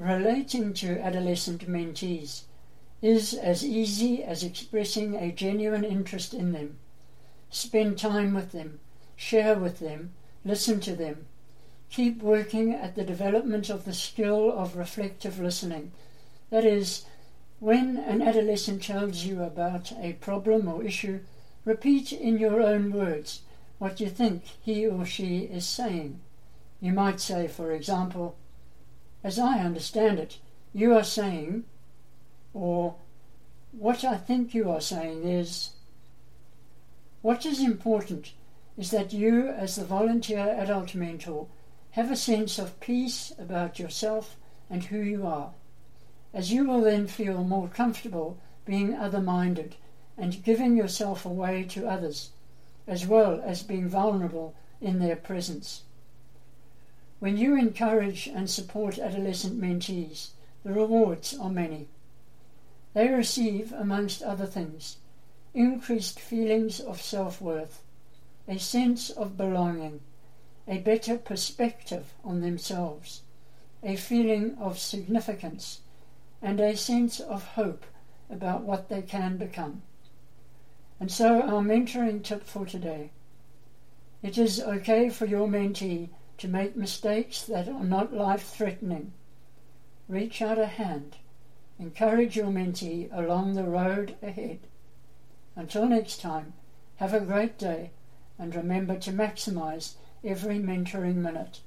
relating to adolescent mentees is as easy as expressing a genuine interest in them. Spend time with them, share with them, listen to them. Keep working at the development of the skill of reflective listening. That is, when an adolescent tells you about a problem or issue, repeat in your own words what you think he or she is saying. You might say, for example, as I understand it, you are saying, or what I think you are saying is, what is important is that you, as the volunteer adult mentor, have a sense of peace about yourself and who you are, as you will then feel more comfortable being other minded and giving yourself away to others, as well as being vulnerable in their presence. When you encourage and support adolescent mentees, the rewards are many. They receive, amongst other things, increased feelings of self worth, a sense of belonging, a better perspective on themselves, a feeling of significance, and a sense of hope about what they can become. And so, our mentoring tip for today it is okay for your mentee to make mistakes that are not life threatening. Reach out a hand. Encourage your mentee along the road ahead. Until next time, have a great day and remember to maximize every mentoring minute.